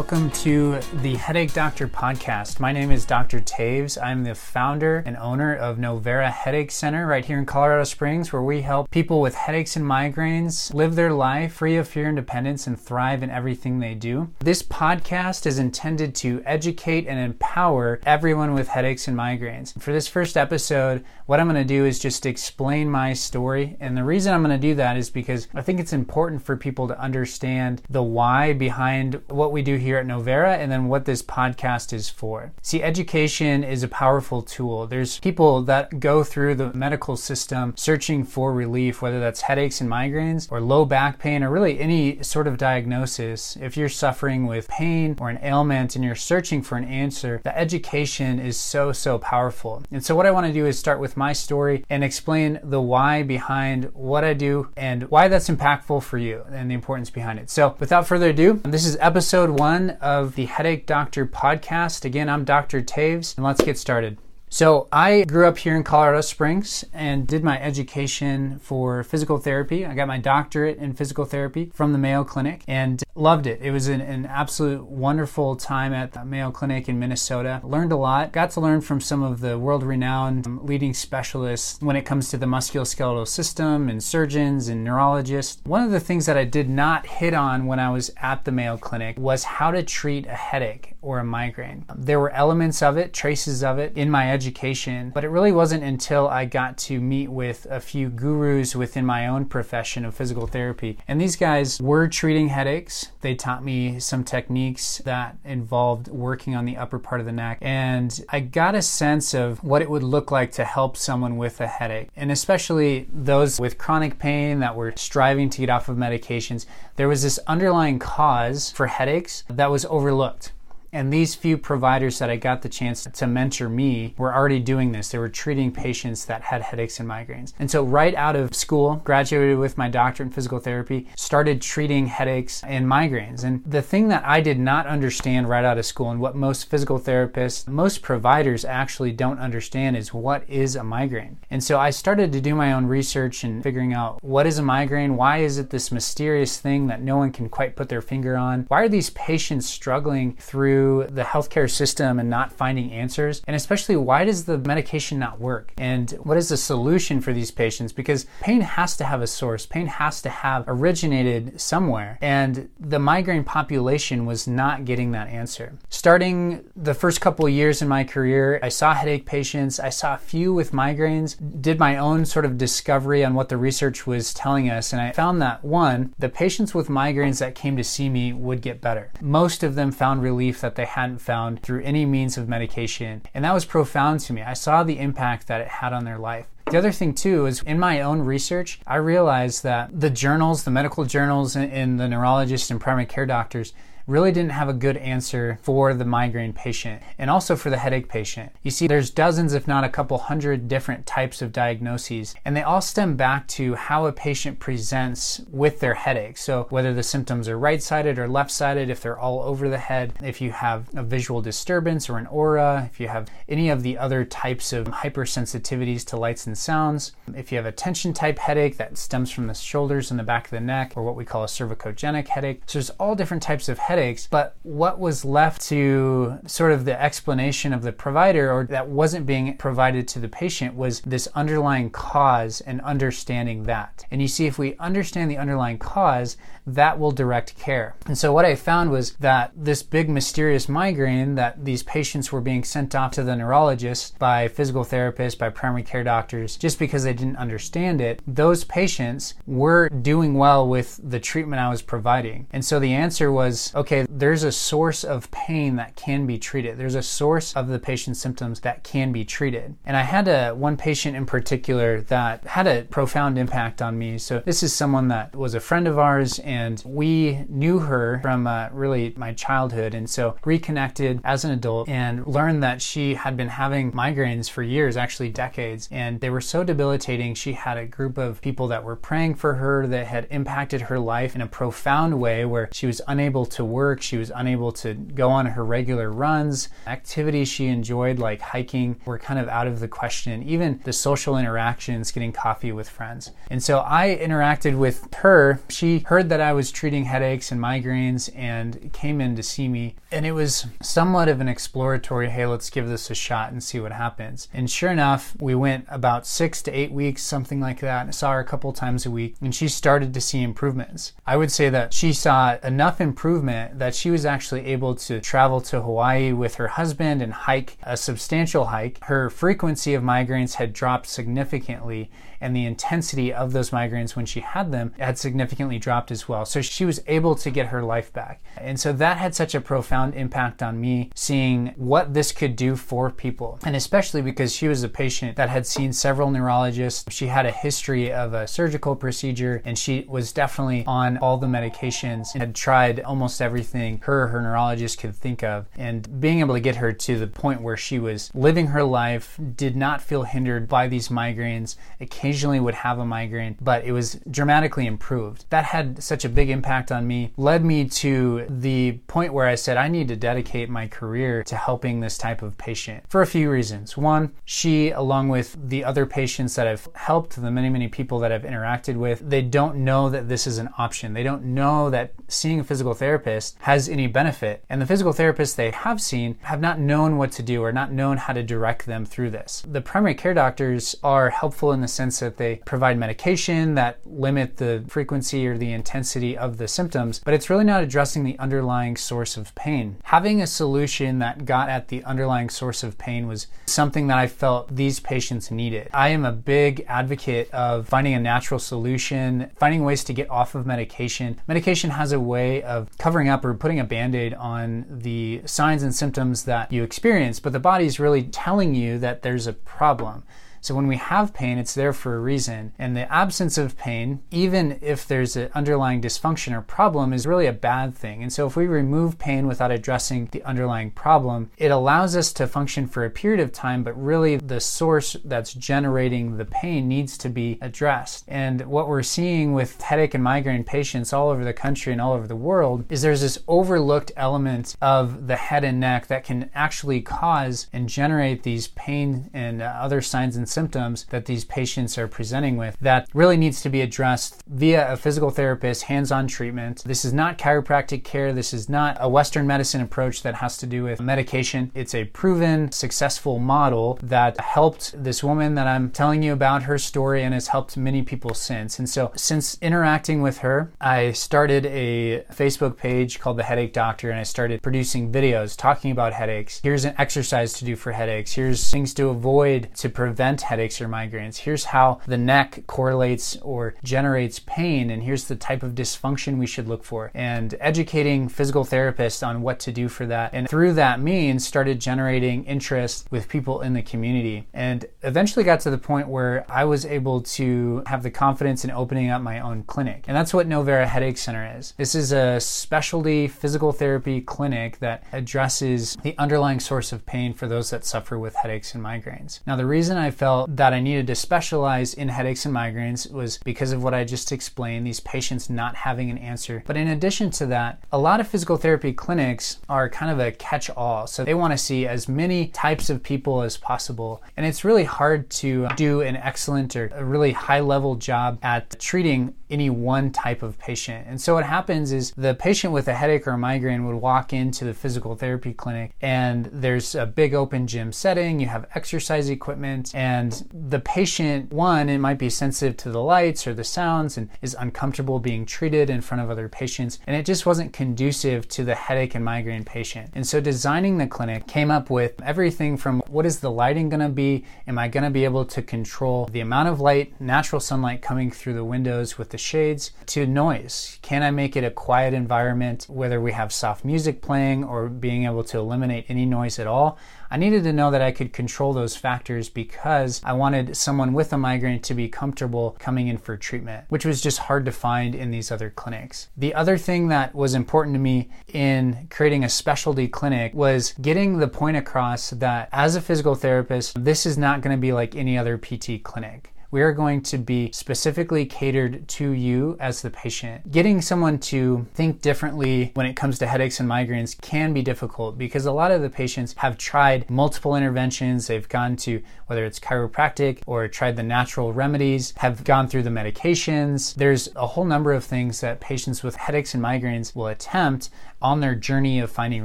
Welcome to the Headache Doctor podcast. My name is Dr. Taves. I'm the founder and owner of Novera Headache Center right here in Colorado Springs, where we help people with headaches and migraines live their life free of fear and dependence and thrive in everything they do. This podcast is intended to educate and empower everyone with headaches and migraines. For this first episode, what I'm going to do is just explain my story. And the reason I'm going to do that is because I think it's important for people to understand the why behind what we do here at Novera and then what this podcast is for. See, education is a powerful tool. There's people that go through the medical system searching for relief, whether that's headaches and migraines or low back pain or really any sort of diagnosis. If you're suffering with pain or an ailment and you're searching for an answer, the education is so, so powerful. And so, what I want to do is start with my story and explain the why behind what I do and why that's impactful for you and the importance behind it. So, without further ado, this is episode episode of the Headache Doctor podcast. Again, I'm Dr. Taves, and let's get started. So, I grew up here in Colorado Springs and did my education for physical therapy. I got my doctorate in physical therapy from the Mayo Clinic and loved it. It was an, an absolute wonderful time at the Mayo Clinic in Minnesota. Learned a lot, got to learn from some of the world renowned um, leading specialists when it comes to the musculoskeletal system and surgeons and neurologists. One of the things that I did not hit on when I was at the Mayo Clinic was how to treat a headache or a migraine. There were elements of it, traces of it in my education education, but it really wasn't until I got to meet with a few gurus within my own profession of physical therapy. And these guys were treating headaches. They taught me some techniques that involved working on the upper part of the neck. And I got a sense of what it would look like to help someone with a headache, and especially those with chronic pain that were striving to get off of medications. There was this underlying cause for headaches that was overlooked. And these few providers that I got the chance to mentor me were already doing this. They were treating patients that had headaches and migraines. And so, right out of school, graduated with my doctorate in physical therapy, started treating headaches and migraines. And the thing that I did not understand right out of school, and what most physical therapists, most providers actually don't understand, is what is a migraine. And so, I started to do my own research and figuring out what is a migraine? Why is it this mysterious thing that no one can quite put their finger on? Why are these patients struggling through? Through the healthcare system and not finding answers? And especially, why does the medication not work? And what is the solution for these patients? Because pain has to have a source, pain has to have originated somewhere. And the migraine population was not getting that answer. Starting the first couple years in my career, I saw headache patients, I saw a few with migraines, did my own sort of discovery on what the research was telling us. And I found that one, the patients with migraines that came to see me would get better. Most of them found relief that that they hadn't found through any means of medication. And that was profound to me. I saw the impact that it had on their life. The other thing, too, is in my own research, I realized that the journals, the medical journals, and the neurologists and primary care doctors, really didn't have a good answer for the migraine patient and also for the headache patient. You see, there's dozens, if not a couple hundred different types of diagnoses, and they all stem back to how a patient presents with their headache. So, whether the symptoms are right sided or left sided, if they're all over the head, if you have a visual disturbance or an aura, if you have any of the other types of hypersensitivities to lights and sounds, if you have a tension type headache that stems from the shoulders and the back of the neck, or what we call a cervicogenic headache. So, there's all different types of headaches But what was left to sort of the explanation of the provider or that wasn't being provided to the patient was this underlying cause and understanding that. And you see, if we understand the underlying cause, that will direct care. And so what I found was that this big mysterious migraine that these patients were being sent off to the neurologist by physical therapists, by primary care doctors, just because they didn't understand it, those patients were doing well with the treatment I was providing. And so the answer was okay, there's a source of pain that can be treated. There's a source of the patient's symptoms that can be treated. And I had a one patient in particular that had a profound impact on me. So this is someone that was a friend of ours and we knew her from uh, really my childhood and so reconnected as an adult and learned that she had been having migraines for years actually decades and they were so debilitating she had a group of people that were praying for her that had impacted her life in a profound way where she was unable to work. She was unable to go on her regular runs. Activities she enjoyed, like hiking, were kind of out of the question. Even the social interactions, getting coffee with friends. And so I interacted with her. She heard that I was treating headaches and migraines and came in to see me. And it was somewhat of an exploratory hey, let's give this a shot and see what happens. And sure enough, we went about six to eight weeks, something like that. I saw her a couple times a week, and she started to see improvements. I would say that she saw enough improvement that she was actually able to travel to Hawaii with her husband and hike a substantial hike. Her frequency of migraines had dropped significantly and the intensity of those migraines when she had them had significantly dropped as well. So she was able to get her life back. And so that had such a profound impact on me seeing what this could do for people. And especially because she was a patient that had seen several neurologists. She had a history of a surgical procedure and she was definitely on all the medications and had tried almost everything her her neurologist could think of. And being able to get her to the point where she was living her life, did not feel hindered by these migraines, occasionally occasionally would have a migraine, but it was dramatically improved. That had such a big impact on me, led me to the point where I said I need to dedicate my career to helping this type of patient for a few reasons. One, she, along with the other patients that I've helped, the many, many people that I've interacted with, they don't know that this is an option. They don't know that seeing a physical therapist has any benefit. And the physical therapists they have seen have not known what to do or not known how to direct them through this. The primary care doctors are helpful in the sense that they provide medication that limit the frequency or the intensity of the symptoms, but it's really not addressing the underlying source of pain. Having a solution that got at the underlying source of pain was something that I felt these patients needed. I am a big advocate of finding a natural solution, finding ways to get off of medication. Medication has a way of covering up or putting a band aid on the signs and symptoms that you experience, but the body is really telling you that there's a problem. So when we have pain, it's there for a reason. And the absence of pain, even if there's an underlying dysfunction or problem, is really a bad thing. And so if we remove pain without addressing the underlying problem, it allows us to function for a period of time, but really the source that's generating the pain needs to be addressed. And what we're seeing with headache and migraine patients all over the country and all over the world is there's this overlooked element of the head and neck that can actually cause and generate these pain and uh, other signs and symptoms that these patients are presenting with that really needs to be addressed via a physical therapist, hands on treatment. This is not chiropractic care. This is not a Western medicine approach that has to do with medication. It's a proven, successful model that helped this woman that I'm telling you about her story and has helped many people since. And so, since interacting with her, I started a Facebook page called The Headache Doctor and I started producing videos talking about headaches. Here's an exercise to do for headaches. Here's things to avoid to prevent headaches or migraines. Here's how the neck correlates or generates pain, and here's the type of dysfunction we should look for. And educating physical therapists on what to do for that. And through that means, started generating interest with people in the community. And eventually got to the point where I was able to have the confidence in opening up my own clinic. And that's what Novera Headache Center is. This is a specialty physical therapy clinic that addresses the underlying source of pain for those that suffer with headaches and migraines. Now, the reason I felt felt that I needed to specialize in headaches and migraines was because of what I just explained, these patients not having an answer. But in addition to that, a lot of physical therapy clinics are kind of a catch all. So they want to see as many types of people as possible. And it's really hard to do an excellent or a really high level job at treating any one type of patient. And so what happens is the patient with a headache or a migraine would walk into the physical therapy clinic and there's a big open gym setting, you have exercise equipment, and the patient, one, it might be sensitive to the lights or the sounds and is uncomfortable being treated in front of other patients. And it just wasn't conducive to the headache and migraine patient. And so designing the clinic came up with everything from what is the lighting going to be? Am I going to be able to control the amount of light, natural sunlight coming through the windows with the shades to noise. Can I make it a quiet environment, whether we have soft music playing or being able to eliminate any noise at all? I needed to know that I could control those factors because I wanted someone with a migraine to be comfortable coming in for treatment, which was just hard to find in these other clinics. The other thing that was important to me in creating a specialty clinic was getting the point across that as a physical therapist, this is not going to be like any other PT clinic we are going to be specifically catered to you as the patient. Getting someone to think differently when it comes to headaches and migraines can be difficult because a lot of the patients have tried multiple interventions. They've gone to whether it's chiropractic or tried the natural remedies, have gone through the medications. There's a whole number of things that patients with headaches and migraines will attempt on their journey of finding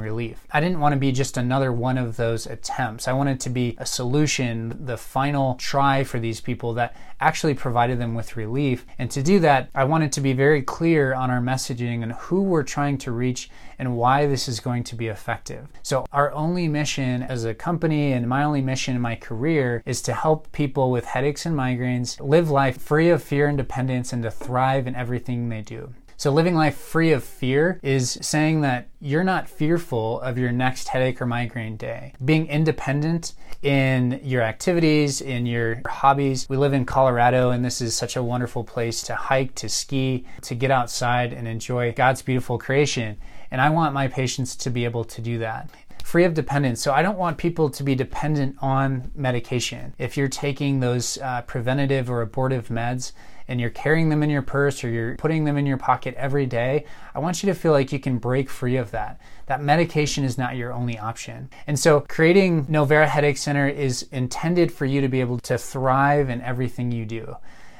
relief. I didn't want to be just another one of those attempts. I wanted to be a solution, the final try for these people that actually provided them with relief. And to do that, I wanted to be very clear on our messaging and who we're trying to reach and why this is going to be effective. So, our only mission as a company and my only mission in my career is to help people with headaches and migraines live life free of fear and dependence and to thrive in everything they do. So, living life free of fear is saying that you're not fearful of your next headache or migraine day. Being independent in your activities, in your hobbies. We live in Colorado, and this is such a wonderful place to hike, to ski, to get outside and enjoy God's beautiful creation. And I want my patients to be able to do that free of dependence. So I don't want people to be dependent on medication. If you're taking those uh, preventative or abortive meds, and you're carrying them in your purse or you're putting them in your pocket every day, I want you to feel like you can break free of that. That medication is not your only option. And so, creating Novera Headache Center is intended for you to be able to thrive in everything you do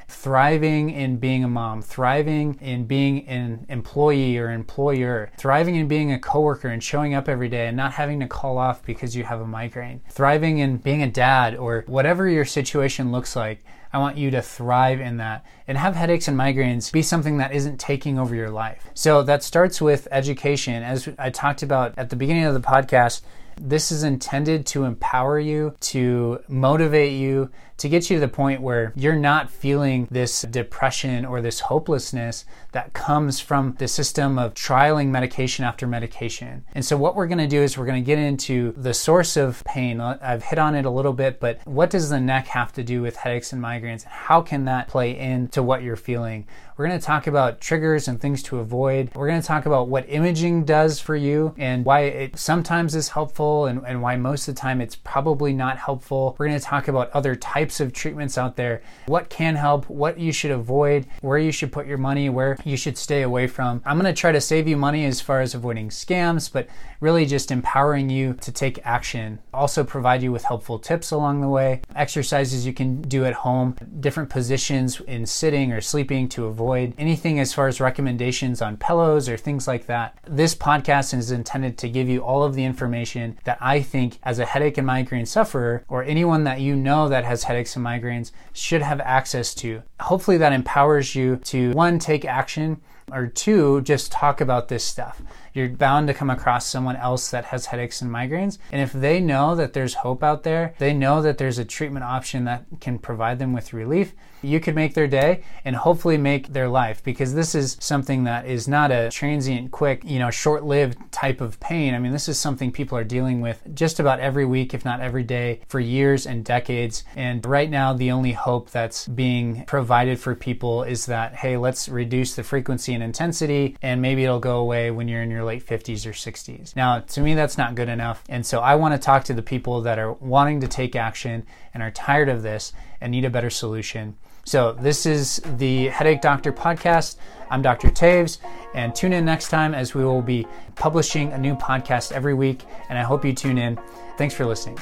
thriving in being a mom, thriving in being an employee or employer, thriving in being a coworker and showing up every day and not having to call off because you have a migraine, thriving in being a dad or whatever your situation looks like. I want you to thrive in that and have headaches and migraines be something that isn't taking over your life. So that starts with education. As I talked about at the beginning of the podcast, this is intended to empower you, to motivate you, to get you to the point where you're not feeling this depression or this hopelessness that comes from the system of trialing medication after medication. And so, what we're going to do is we're going to get into the source of pain. Uh, I've hit on it a little bit, but what does the neck have to do with headaches and migraines? How can that play into what you're feeling? We're going to talk about triggers and things to avoid. We're going to talk about what imaging does for you and why it sometimes is helpful and, and why most of the time it's probably not helpful. We're going to talk about other types of treatments out there, what can help, what you should avoid, where you should put your money, where you should stay away from. I'm going to try to save you money as far as avoiding scams, but really just empowering you to take action. Also, provide you with helpful tips along the way, exercises you can do at home, different positions in sitting or sleeping to avoid anything as far as recommendations on pillows or things like that. This podcast is intended to give you all of the information that I think, as a headache and migraine sufferer, or anyone that you know that has headaches and migraines, should have access to. Hopefully, that empowers you to one, take action, or two, just talk about this stuff. You're bound to come across someone else that has headaches and migraines. And if they know that there's hope out there, they know that there's a treatment option that can provide them with relief, you could make their day and hopefully make their life because this is something that is not a transient, quick, you know, short lived type of pain. I mean, this is something people are dealing with just about every week, if not every day, for years and decades. And right now, the only hope that's being provided for people is that, hey, let's reduce the frequency and intensity, and maybe it'll go away when you're in your late 50s or 60s. Now, to me, that's not good enough. And so I want to talk to the people that are wanting to take action and are tired of this and need a better solution. So, this is the Headache Doctor podcast. I'm Dr. Taves, and tune in next time as we will be publishing a new podcast every week. And I hope you tune in. Thanks for listening.